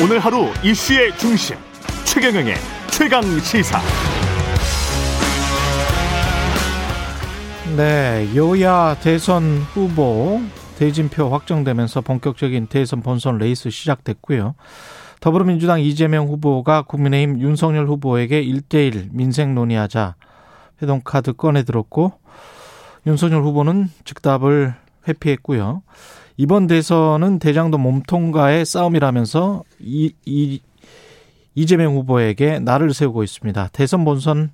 오늘 하루 이슈의 중심 최경영의 최강 시사. 네, 여야 대선 후보 대진표 확정되면서 본격적인 대선 본선 레이스 시작됐고요. 더불어민주당 이재명 후보가 국민의힘 윤석열 후보에게 1대1 민생 논의하자 회동카드 꺼내들었고 윤석열 후보는 즉답을 회피했고요. 이번 대선은 대장동 몸통과의 싸움이라면서 이, 이 이재명 후보에게 날을 세우고 있습니다. 대선 본선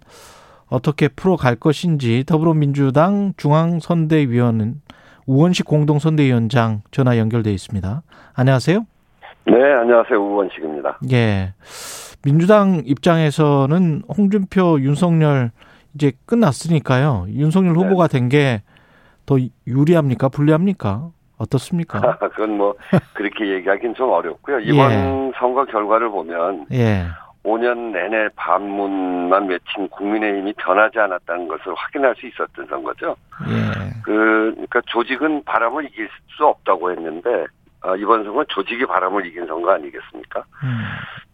어떻게 풀어갈 것인지 더불어민주당 중앙선대위원은 우원식 공동선대위원장 전화 연결돼 있습니다. 안녕하세요. 네, 안녕하세요. 우원식입니다. 예. 민주당 입장에서는 홍준표, 윤석열 이제 끝났으니까요. 윤석열 후보가 된게 더 유리합니까? 불리합니까? 어떻습니까? 그건 뭐 그렇게 얘기하기는 좀 어렵고요. 이번 예. 선거 결과를 보면 예. 5년 내내 반문만 외친 국민의힘이 변하지 않았다는 것을 확인할 수 있었던 선거죠. 예. 그 그러니까 조직은 바람을 이길 수 없다고 했는데 어, 이번 선거 조직이 바람을 이긴 선거 아니겠습니까? 음.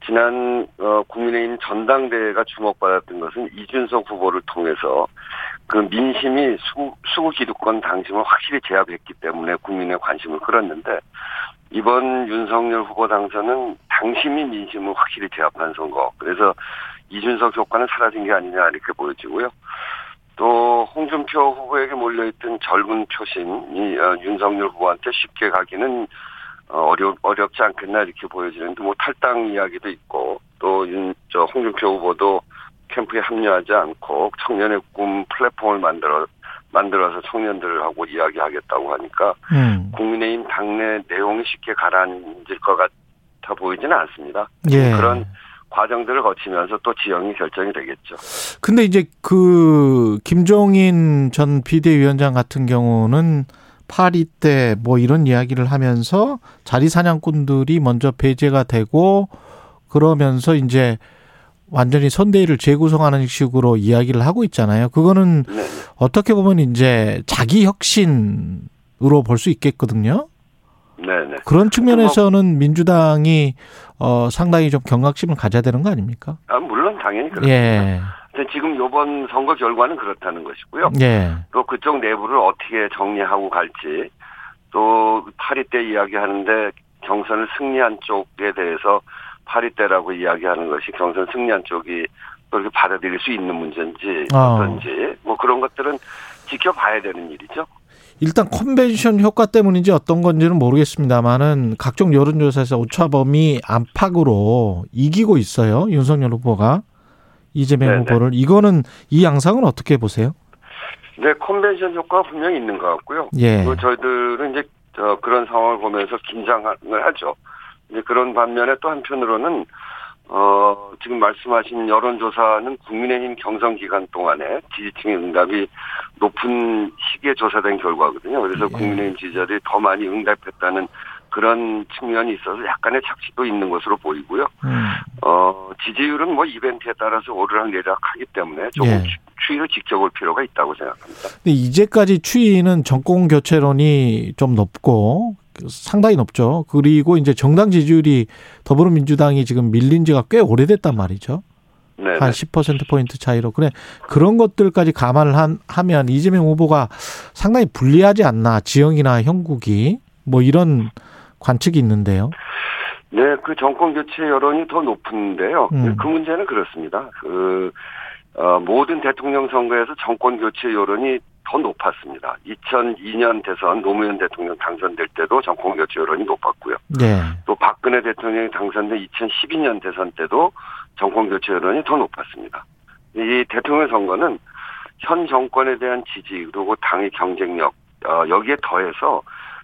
지난 어, 국민의힘 전당대회가 주목받았던 것은 이준석 후보를 통해서 그 민심이 수구, 기득권 당심을 확실히 제압했기 때문에 국민의 관심을 끌었는데 이번 윤석열 후보 당선은 당심이 민심을 확실히 제압한 선거. 그래서 이준석 효과는 사라진 게 아니냐 이렇게 보여지고요. 또 홍준표 후보에게 몰려있던 젊은 표심이 어, 윤석열 후보한테 쉽게 가기는 어, 어려, 어렵지 않겠나 이렇게 보여지는데 뭐 탈당 이야기도 있고 또 윤, 저 홍준표 후보도 캠프에 합류하지 않고 청년의 꿈 플랫폼을 만들어 만들어서 청년들하고 이야기하겠다고 하니까 음. 국민의힘 당내 내용이 쉽게 가라앉을 것 같아 보이지는 않습니다. 예. 그런 과정들을 거치면서 또 지형이 결정이 되겠죠. 근데 이제 그 김종인 전 비대위원장 같은 경우는 파리 때 뭐 이런 이야기를 하면서 자리 사냥꾼들이 먼저 배제가 되고 그러면서 이제 완전히 선대위를 재구성하는 식으로 이야기를 하고 있잖아요. 그거는 네. 어떻게 보면 이제 자기 혁신으로 볼 수 있겠거든요. 네네. 그런 측면에서는 민주당이 어 상당히 좀 경각심을 가져야 되는 거 아닙니까? 아 물론 당연히 그렇습니다. 예. 지금 이번 선거 결과는 그렇다는 것이고요. 예. 또 그쪽 내부를 어떻게 정리하고 갈지 또 8위 때 이야기하는데 경선을 승리한 쪽에 대해서 8위 때라고 이야기하는 것이 경선 승리한 쪽이 그렇게 받아들일 수 있는 문제인지 어. 어떤지 뭐 그런 것들은 지켜봐야 되는 일이죠. 일단 컨벤션 효과 때문인지 어떤 건지는 모르겠습니다만은 각종 여론조사에서 오차범위 안팎으로 이기고 있어요. 윤석열 후보가 이재명 네네. 후보를 이거는 이 양상은 어떻게 보세요? 네, 컨벤션 효과가 분명히 있는 것 같고요. 예. 저희들은 이제 그런 상황을 보면서 긴장을 하죠. 이제 그런 반면에 또 한편으로는 어, 지금 말씀하신 여론조사는 국민의힘 경선 기간 동안에 지지층의 응답이 높은 시기에 조사된 결과거든요. 그래서 예. 국민의힘 지지자들이 더 많이 응답했다는 그런 측면이 있어서 약간의 착취도 있는 것으로 보이고요. 음. 어, 지지율은 뭐 이벤트에 따라서 오르락 내리락하기 때문에 조금 예. 추이를 지켜볼 필요가 있다고 생각합니다. 근데 이제까지 추이는 정권 교체론이 좀 높고 상당히 높죠. 그리고 이제 정당 지지율이 더불어민주당이 지금 밀린 지가 꽤 오래됐단 말이죠. 네네. 한 10%포인트 차이로. 그래, 그런 것들까지 감안을 한, 하면 이재명 후보가 상당히 불리하지 않나, 지형이나 형국이. 뭐 이런 관측이 있는데요. 네, 그 정권 교체 여론이 더 높은데요. 음. 그 문제는 그렇습니다. 그, 어, 모든 대통령 선거에서 정권 교체 여론이 더 높았습니다. 2002년 대선 노무현 대통령 당선될 때도 정권 교체 여론이 높았고요. 네. 또 박근혜 대통령이 당선된 2012년 대선 때도 정권 교체 여론이 더 높았습니다. 이 대통령 선거는 현 정권에 대한 지지 그리고 당의 경쟁력 어, 여기에 더해서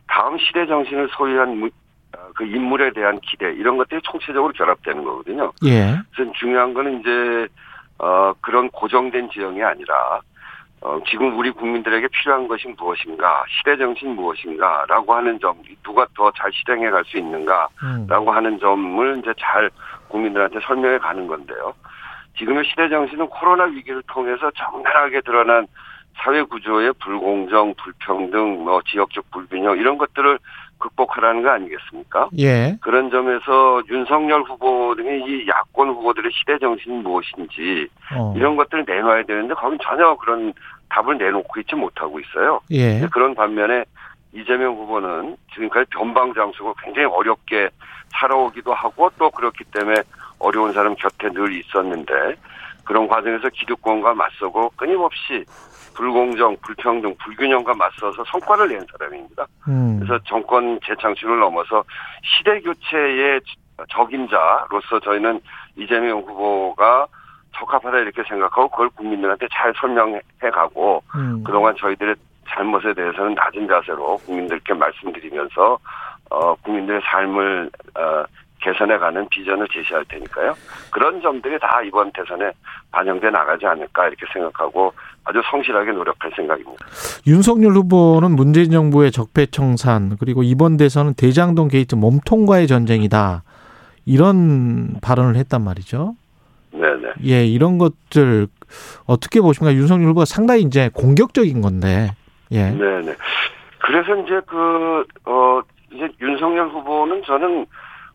다음 시대 정신을 소유한 어, 그 인물에 대한 기대 이런 것들이 총체적으로 결합되는 거거든요. 예. 그래서 중요한 거는 이제 어 그런 고정된 지형이 아니라 어, 지금 우리 국민들에게 필요한 것이 무엇인가, 시대 정신 무엇인가라고 하는 점, 누가 더 잘 실행해 갈 수 있는가라고 음. 하는 점을 이제 잘 국민들한테 설명해 가는 건데요. 지금의 시대 정신은 코로나 위기를 통해서 적나라하게 드러난 사회 구조의 불공정, 불평등, 뭐 지역적 불균형 이런 것들을 극복하라는 거 아니겠습니까? 예. 그런 점에서 윤석열 후보 등의 이 야권 후보들의 시대 정신이 무엇인지 어. 이런 것들을 내놔야 되는데 거긴 전혀 그런 답을 내놓고 있지 못하고 있어요. 예. 그런 반면에 이재명 후보는 지금까지 변방장수고 굉장히 어렵게 살아오기도 하고 또 그렇기 때문에 어려운 사람 곁에 늘 있었는데 그런 과정에서 기득권과 맞서고 끊임없이 불공정, 불평등, 불균형과 맞서서 성과를 낸 사람입니다. 음. 그래서 정권 재창출을 넘어서 시대 교체의 적임자로서 저희는 이재명 후보가 적합하다 이렇게 생각하고 그걸 국민들한테 잘 설명해 가고 음. 그동안 저희들의 잘못에 대해서는 낮은 자세로 국민들께 말씀드리면서 어 국민들의 삶을 어 개선해가는 비전을 제시할 테니까요. 그런 점들이 다 이번 대선에 반영돼 나가지 않을까 이렇게 생각하고 아주 성실하게 노력할 생각입니다. 윤석열 후보는 문재인 정부의 적폐청산 그리고 이번 대선은 대장동 게이트 몸통과의 전쟁이다 이런 발언을 했단 말이죠. 네네. 예, 이런 것들 어떻게 보십니까? 윤석열 후보가 상당히 이제 공격적인 건데. 예. 네네. 그래서 이제 그, 어, 이제 윤석열 후보는 저는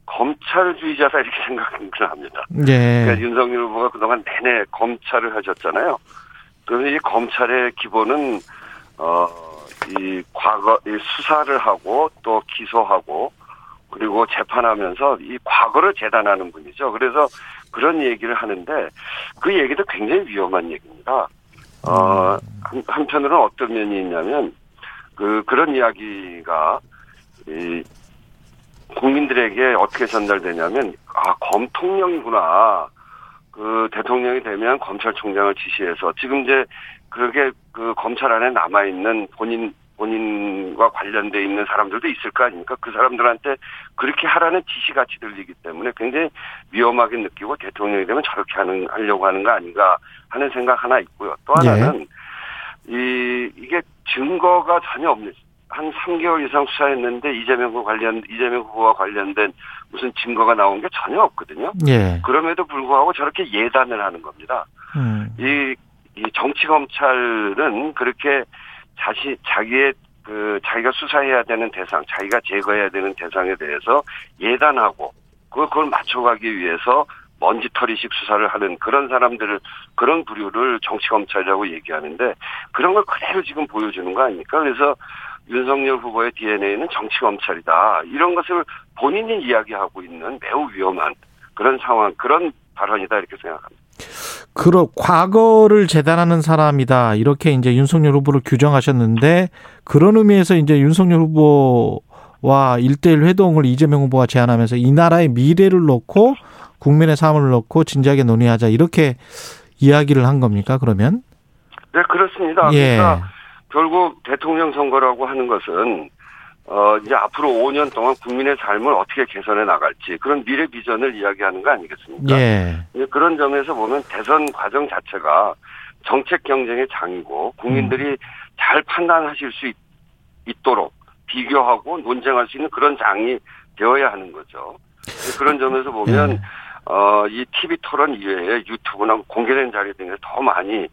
검찰주의자다 이렇게 생각을 합니다. 예. 그러니까 윤석열 후보가 그동안 내내 검찰을 하셨잖아요. 그래서 이 검찰의 기본은 어 이 과거 이 수사를 하고 또 기소하고 그리고 재판하면서 이 과거를 재단하는 분이죠. 그래서 그런 얘기를 하는데 그 얘기도 굉장히 위험한 얘기입니다. 어, 한, 한편으로는 어떤 면이 있냐면 그 그런 이야기가 이 국민들에게 어떻게 전달되냐면 아 검통령이구나. 그 대통령이 되면 검찰총장을 지시해서 지금 이제 그게 그 검찰 안에 남아 있는 본인 본인과 관련돼 있는 사람들도 있을 거 아닙니까? 그 사람들한테 그렇게 하라는 지시같이 들리기 때문에 굉장히 위험하게 느끼고 대통령이 되면 저렇게 하는 하려고 하는 거 아닌가 하는 생각 하나 있고요. 또 하나는 예. 이 이게 증거가 전혀 없는 한 3개월 이상 수사했는데 이재명 후 관련 이재명 후보와 관련된 무슨 증거가 나온 게 전혀 없거든요. 예. 그럼에도 불구하고 저렇게 예단을 하는 겁니다. 음. 이, 이 정치 검찰은 그렇게 자시 자기의 그 자기가 수사해야 되는 대상, 자기가 제거해야 되는 대상에 대해서 예단하고 그걸 맞춰가기 위해서 먼지털이식 수사를 하는 그런 사람들을 그런 부류를 정치 검찰이라고 얘기하는데 그런 걸 그대로 지금 보여주는 거 아닙니까? 그래서 윤석열 후보의 DNA는 정치 검찰이다. 이런 것을 본인이 이야기하고 있는 매우 위험한 그런 상황, 그런 발언이다 이렇게 생각합니다. 그러 과거를 재단하는 사람이다 이렇게 이제 윤석열 후보를 규정하셨는데 그런 의미에서 이제 윤석열 후보와 일대일 회동을 이재명 후보가 제안하면서 이 나라의 미래를 놓고 국민의 삶을 놓고 진지하게 논의하자 이렇게 이야기를 한 겁니까 그러면? 네 그렇습니다. 예. 그러니까 결국 대통령 선거라고 하는 것은 어 이제 앞으로 5년 동안 국민의 삶을 어떻게 개선해 나갈지 그런 미래 비전을 이야기하는 거 아니겠습니까? 예. 그런 점에서 보면 대선 과정 자체가 정책 경쟁의 장이고 국민들이 음. 잘 판단하실 수 있, 있도록 비교하고 논쟁할 수 있는 그런 장이 되어야 하는 거죠. 그런 점에서 보면 예. 어, 이 TV 토론 이외에 유튜브나 공개된 자리 등에 더 많이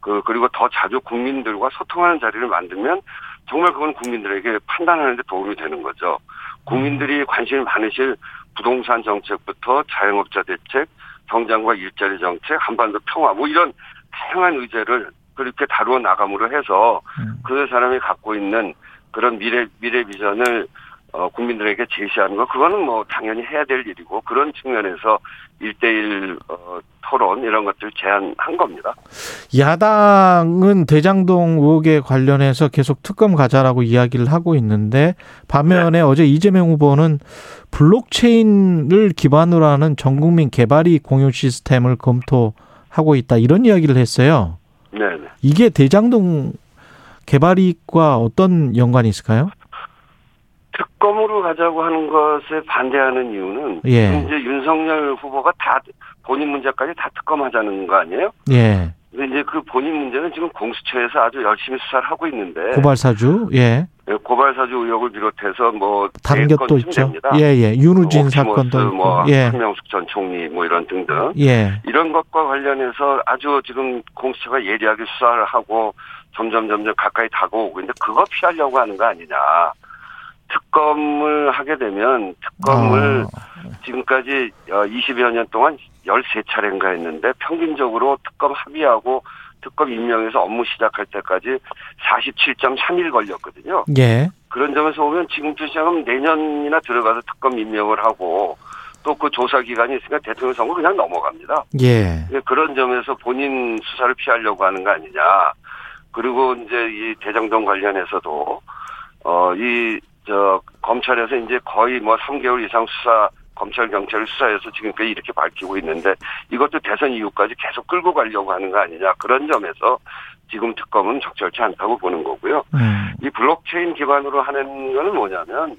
그 그리고 더 자주 국민들과 소통하는 자리를 만들면 정말 그건 국민들에게 판단하는데 도움이 되는 거죠. 국민들이 관심이 많으실 부동산 정책부터 자영업자 대책, 경장과 일자리 정책, 한반도 평화 뭐 이런 다양한 의제를 그렇게 다루어 나감으로 해서 음. 그 사람이 갖고 있는 그런 미래 미래 비전을 어, 국민들에게 제시하는 거 그거는 뭐 당연히 해야 될 일이고 그런 측면에서 일대일 어, 토론 이런 것들 제안한 겁니다. 야당은 대장동 의혹에 관련해서 계속 특검 가자라고 이야기를 하고 있는데 반면에 네. 어제 이재명 후보는 블록체인을 기반으로 하는 전국민 개발이 공유 시스템을 검토하고 있다 이런 이야기를 했어요. 네. 이게 대장동 개발이익과 어떤 연관이 있을까요? 특검으로 가자고 하는 것에 반대하는 이유는 예. 이제 윤석열 후보가 다 본인 문제까지 다 특검하자는 거 아니에요? 예. 근데 이제 그 본인 문제는 지금 공수처에서 아주 열심히 수사를 하고 있는데 고발사주 예. 예 고발사주 의혹을 비롯해서 뭐 다른 것도 있죠. 예예. 예. 윤우진 뭐 사건도. 뭐 예. 한명숙 전 총리 뭐 이런 등등. 예. 이런 것과 관련해서 아주 지금 공수처가 예리하게 수사를 하고 점점 점점 가까이 다가오고 있는데 그거 피하려고 하는 거 아니냐. 특검을 하게 되면 특검을 아. 지금까지 20여 어, 년 동안 13차례인가 했는데 평균적으로 특검 합의하고 특검 임명해서 업무 시작할 때까지 47.3일 걸렸거든요. 예. 그런 점에서 보면 지금부터 시작하면 내년이나 들어가서 특검 임명을 하고 또 그 조사 기간이 있으니까 대통령 선거 그냥 넘어갑니다. 예. 그런 점에서 본인 수사를 피하려고 하는 거 아니냐. 그리고 이제 이 대장동 관련해서도 어 이 저 검찰에서 이제 거의 뭐 3개월 이상 수사 검찰 경찰 수사해서 지금까지 이렇게 밝히고 있는데 이것도 대선 이후까지 계속 끌고 가려고 하는 거 아니냐 그런 점에서 지금 특검은 적절치 않다고 보는 거고요. 음. 이 블록체인 기반으로 하는 거는 뭐냐면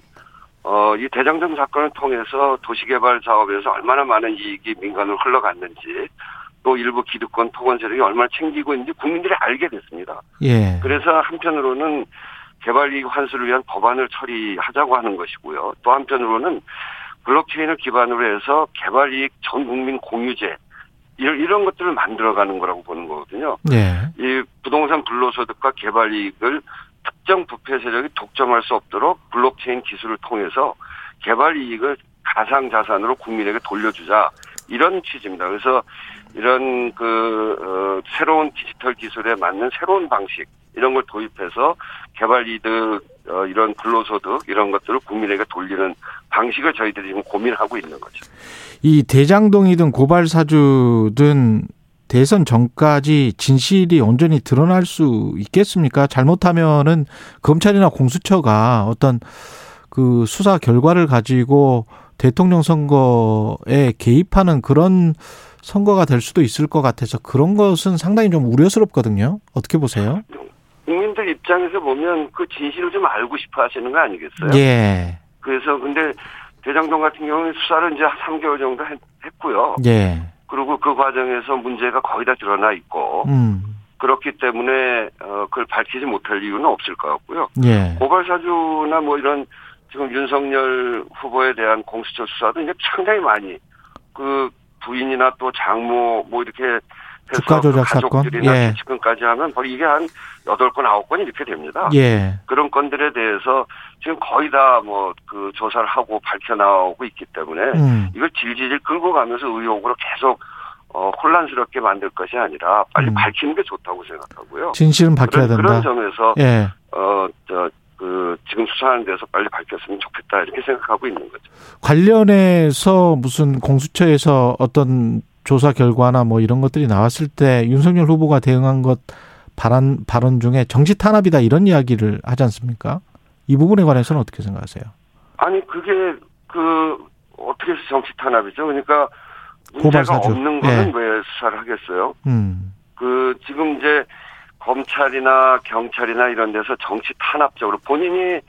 어, 이 대장정 사건을 통해서 도시개발 사업에서 얼마나 많은 이익이 민간으로 흘러갔는지 또 일부 기득권 토건 세력이 얼마나 챙기고 있는지 국민들이 알게 됐습니다. 예. 그래서 한편으로는 개발이익 환수를 위한 법안을 처리하자고 하는 것이고요. 또 한편으로는 블록체인을 기반으로 해서 개발이익 전 국민 공유제 이런, 이런 것들을 만들어가는 거라고 보는 거거든요. 네. 이 부동산 불로소득과 개발이익을 특정 부패 세력이 독점할 수 없도록 블록체인 기술을 통해서 개발이익을 가상 자산으로 국민에게 돌려주자 이런 취지입니다. 그래서 이런 그 어, 새로운 디지털 기술에 맞는 새로운 방식 이런 걸 도입해서 개발 이득 어, 이런 근로소득 이런 것들을 국민에게 돌리는 방식을 저희들이 지금 고민하고 있는 거죠. 이 대장동이든 고발 사주든 대선 전까지 진실이 온전히 드러날 수 있겠습니까? 잘못하면은 검찰이나 공수처가 어떤 그 수사 결과를 가지고 대통령 선거에 개입하는 그런 선거가 될 수도 있을 것 같아서 그런 것은 상당히 좀 우려스럽거든요. 어떻게 보세요? 국민들 입장에서 보면 그 진실을 좀 알고 싶어 하시는 거 아니겠어요? 예. 그래서 근데 대장동 같은 경우는 수사를 이제 한 3개월 정도 했, 고요 예. 그리고 그 과정에서 문제가 거의 다 드러나 있고 음. 그렇기 때문에 어 그걸 밝히지 못할 이유는 없을 것 같고요. 예. 고발 사주나 뭐 이런 지금 윤석열 후보에 대한 공수처 수사도 이제 상당히 많이 그 부인이나 또 장모 뭐 이렇게 주가 조작 그 사건, 예. 지금까지 하면 거의 이게 한 여덟 건 아홉 건 이렇게 됩니다. 예. 그런 건들에 대해서 지금 거의 다 뭐 그 조사를 하고 밝혀 나오고 있기 때문에 음. 이걸 질질 끌고 가면서 의혹으로 계속 어, 혼란스럽게 만들 것이 아니라 빨리 음. 밝히는 게 좋다고 생각하고요. 진실은 밝혀야 그런, 된다. 그런 점에서 예. 어, 저, 그 지금 수사하는 데서 빨리 밝혔으면 좋겠다 이렇게 생각하고 있는 거죠. 관련해서 무슨 공수처에서 어떤 조사 결과나 뭐 이런 것들이 나왔을 때 윤석열 후보가 대응한 것 발언 발언 중에 정치 탄압이다 이런 이야기를 하지 않습니까? 이 부분에 관해서는 어떻게 생각하세요? 아니 그게 그 어떻게 해서 정치 탄압이죠? 그러니까 문제가 없는 거는 예. 왜 수사를 하겠어요? 음. 그 지금 이제 검찰이나 경찰이나 이런 데서 정치 탄압적으로 본인이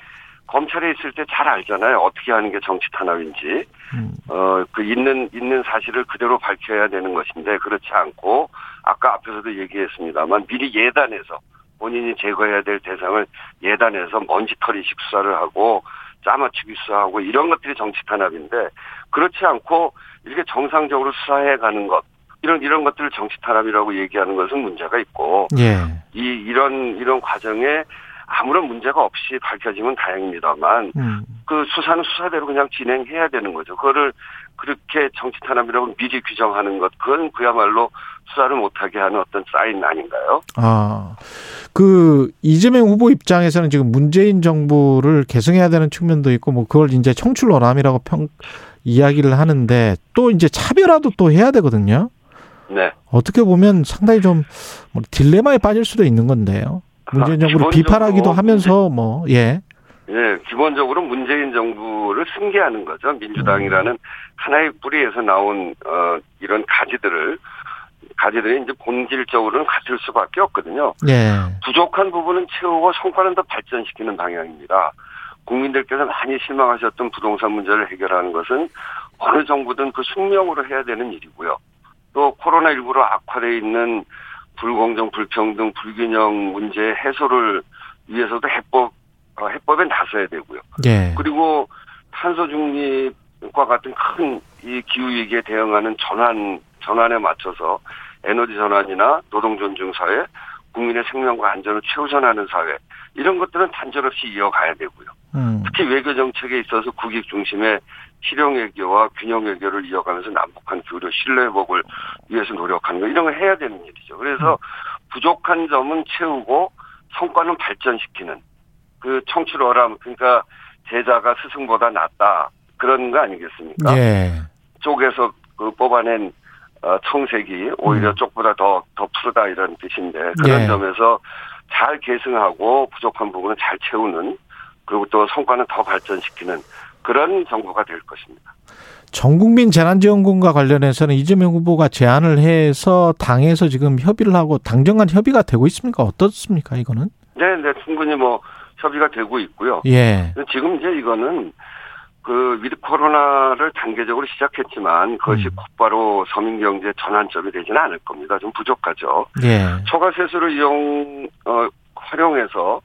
검찰에 있을 때 잘 알잖아요. 어떻게 하는 게 정치 탄압인지. 음. 어, 그 있는, 있는 사실을 그대로 밝혀야 되는 것인데, 그렇지 않고, 아까 앞에서도 얘기했습니다만, 미리 예단해서, 본인이 제거해야 될 대상을 예단해서 먼지털이식 수사를 하고, 짜맞추기 수사하고, 이런 것들이 정치 탄압인데, 그렇지 않고, 이렇게 정상적으로 수사해 가는 것, 이런, 이런 것들을 정치 탄압이라고 얘기하는 것은 문제가 있고, 예. 이, 이런, 이런 과정에 아무런 문제가 없이 밝혀지면 다행입니다만 음. 그 수사는 수사대로 그냥 진행해야 되는 거죠. 그거를 그렇게 정치 탄압이라고 미리 규정하는 것 그건 그야말로 수사를 못하게 하는 어떤 사인 아닌가요? 아, 그 이재명 후보 입장에서는 지금 문재인 정부를 계승해야 되는 측면도 있고 뭐 그걸 이제 청출어람이라고 평 이야기를 하는데 또 이제 차별화도 또 해야 되거든요. 네. 어떻게 보면 상당히 좀뭐 딜레마에 빠질 수도 있는 건데요. 문재인 정부를 비판하기도 하면서 뭐 예. 예, 기본적으로 문재인 정부를 승계하는 거죠. 민주당이라는 음. 하나의 뿌리에서 나온 어 이런 가지들을 가지들이 이제 본질적으로는 같을 수밖에 없거든요. 예. 부족한 부분은 채우고 성과는 더 발전시키는 방향입니다. 국민들께서 많이 실망하셨던 부동산 문제를 해결하는 것은 어느 정부든 그 숙명으로 해야 되는 일이고요. 또 코로나19로 악화되어 있는 불공정, 불평등, 불균형 문제 해소를 위해서도 해법, 어, 해법에 나서야 되고요. 예. 그리고 탄소 중립과 같은 큰 이 기후 위기에 대응하는 전환, 전환에 맞춰서 에너지 전환이나 노동 존중 사회, 국민의 생명과 안전을 최우선하는 사회, 이런 것들은 단절 없이 이어가야 되고요. 음. 특히 외교 정책에 있어서 국익 중심의 실용 외교와 균형 외교를 이어가면서 남북한 교류 신뢰 회복을 위해서 노력하는 거 이런 걸 해야 되는 일이죠. 그래서 음. 부족한 점은 채우고 성과는 발전시키는 그 청출어람 그러니까 제자가 스승보다 낫다 그런 거 아니겠습니까? 예. 쪽에서 그 뽑아낸 어, 청색이 오히려 음. 쪽보다 더, 더 푸르다 이런 뜻인데 그런 예. 점에서 잘 계승하고 부족한 부분은 잘 채우는 그리고 또 성과는 더 발전시키는 그런 정부가 될 것입니다. 전국민 재난지원금과 관련해서는 이재명 후보가 제안을 해서 당에서 지금 협의를 하고 당정 간 협의가 되고 있습니까? 어떻습니까? 이거는? 네, 네, 충분히 뭐 협의가 되고 있고요. 예. 지금 이제 이거는 그 위드 코로나를 단계적으로 시작했지만 그것이 음. 곧바로 서민 경제 전환점이 되지는 않을 겁니다. 좀 부족하죠. 예. 초과 세수를 이용 어 활용해서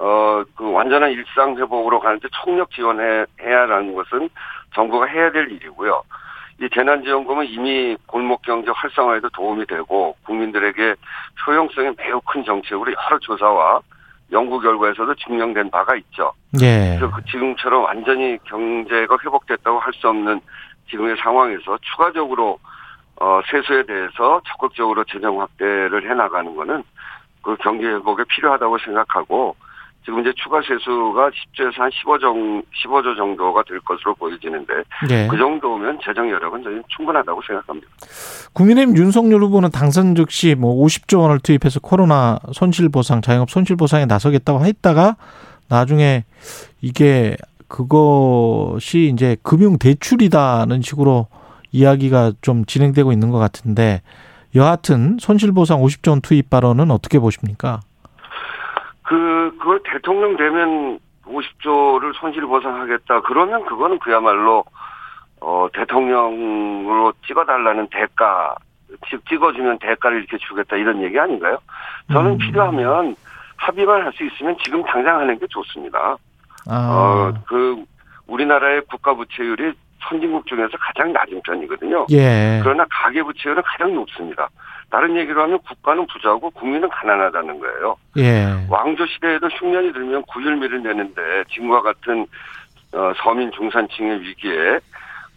어 그 완전한 일상 회복으로 가는데 총력 지원해야 하는 것은 정부가 해야 될 일이고요. 이 재난지원금은 이미 골목 경제 활성화에도 도움이 되고 국민들에게 효용성이 매우 큰 정책으로 여러 조사와 연구 결과에서도 증명된 바가 있죠. 예. 그래서 그 지금처럼 완전히 경제가 회복됐다고 할 수 없는 지금의 상황에서 추가적으로 어 세수에 대해서 적극적으로 재정 확대를 해 나가는 거는 그 경제 회복에 필요하다고 생각하고 지금 이제 추가 세수가 10조에서 한 15정, 15조 정도가 될 것으로 보여지는데 네. 그 정도면 재정 여력은 저는 충분하다고 생각합니다. 국민의힘 윤석열 후보는 당선 즉시 뭐 50조 원을 투입해서 코로나 손실 보상, 자영업 손실 보상에 나서겠다고 했다가 나중에 이게 그것이 이제 금융 대출이다는 식으로 이야기가 좀 진행되고 있는 것 같은데 여하튼 손실 보상 50조 원 투입 발언은 어떻게 보십니까? 그, 그걸 대통령 되면 50조를 손실 보상하겠다. 그러면 그거는 그야말로, 어, 대통령으로 찍어달라는 대가, 즉, 찍어주면 대가를 이렇게 주겠다. 이런 얘기 아닌가요? 저는 음. 필요하면 합의만 할 수 있으면 지금 당장 하는 게 좋습니다. 아. 어, 그, 우리나라의 국가 부채율이 선진국 중에서 가장 낮은 편이거든요. 예. 그러나 가계 부채율은 가장 높습니다. 다른 얘기로 하면 국가는 부자고 국민은 가난하다는 거예요. 예. 왕조 시대에도 흉년이 들면 구휼미를 내는데 지금과 같은 어, 서민 중산층의 위기에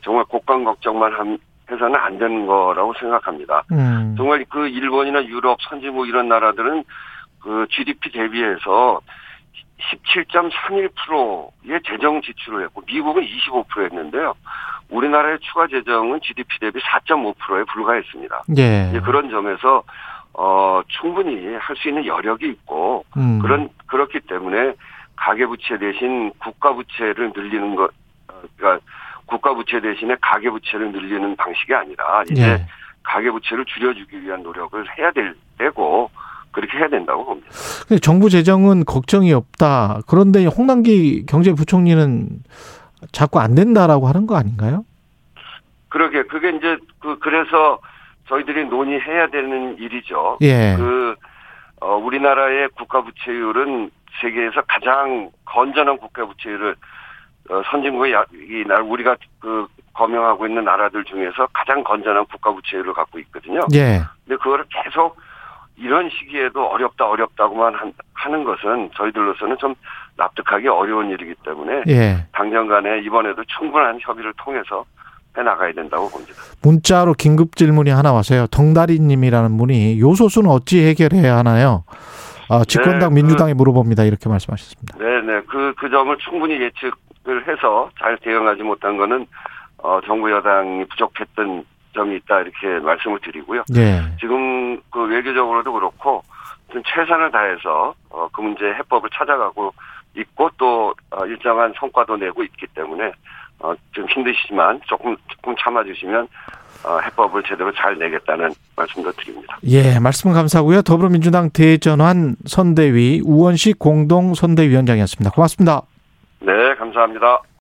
정말 국간 걱정만 함, 해서는 안 되는 거라고 생각합니다. 음. 정말 그 일본이나 유럽, 선진국 이런 나라들은 그 GDP 대비해서 17.31%의 재정 지출을 했고 미국은 25% 했는데요. 우리나라의 추가 재정은 GDP 대비 4.5%에 불과했습니다. 예. 그런 점에서 어 충분히 할 수 있는 여력이 있고 음. 그런 그렇기 때문에 가계 부채 대신 국가 부채를 늘리는 것 어, 그러니까 국가 부채 대신에 가계 부채를 늘리는 방식이 아니라 이제 예. 가계 부채를 줄여주기 위한 노력을 해야 될 때고 그렇게 해야 된다고 봅니다. 정부 재정은 걱정이 없다. 그런데 홍남기 경제부총리는 자꾸 안 된다라고 하는 거 아닌가요? 그러게 그게 이제 그 그래서 저희들이 논의해야 되는 일이죠. 예. 그 어, 우리나라의 국가 부채율은 세계에서 가장 건전한 국가 부채율을 어, 선진국의 이 날 우리가 그 거명하고 있는 나라들 중에서 가장 건전한 국가 부채율을 갖고 있거든요. 예. 근데 그거를 계속 이런 시기에도 어렵다 어렵다고만 한, 하는 것은 저희들로서는 좀 납득하기 어려운 일이기 때문에 예. 당장간에 이번에도 충분한 협의를 통해서 해 나가야 된다고 봅니다. 문자로 긴급 질문이 하나 왔어요. 덩다리님이라는 분이 요소수는 어찌 해결해야 하나요? 아, 집권당 네, 그 민주당에 그, 물어봅니다. 이렇게 말씀하셨습니다. 네 네. 그, 그 점을 충분히 예측을 해서 잘 대응하지 못한 거는, 어, 정부 여당이 부족했던 점이 있다. 이렇게 말씀을 드리고요. 네. 지금 그 외교적으로도 그렇고, 좀 최선을 다해서, 어, 그 문제 해법을 찾아가고 있고 또, 어, 일정한 성과도 내고 있기 때문에, 어, 좀 힘드시지만 조금 조금 참아주시면 어, 해법을 제대로 잘 내겠다는 말씀도 드립니다. 예, 말씀 감사하고요. 더불어민주당 대전환 선대위 우원식 공동 선대위원장이었습니다. 고맙습니다. 네, 감사합니다.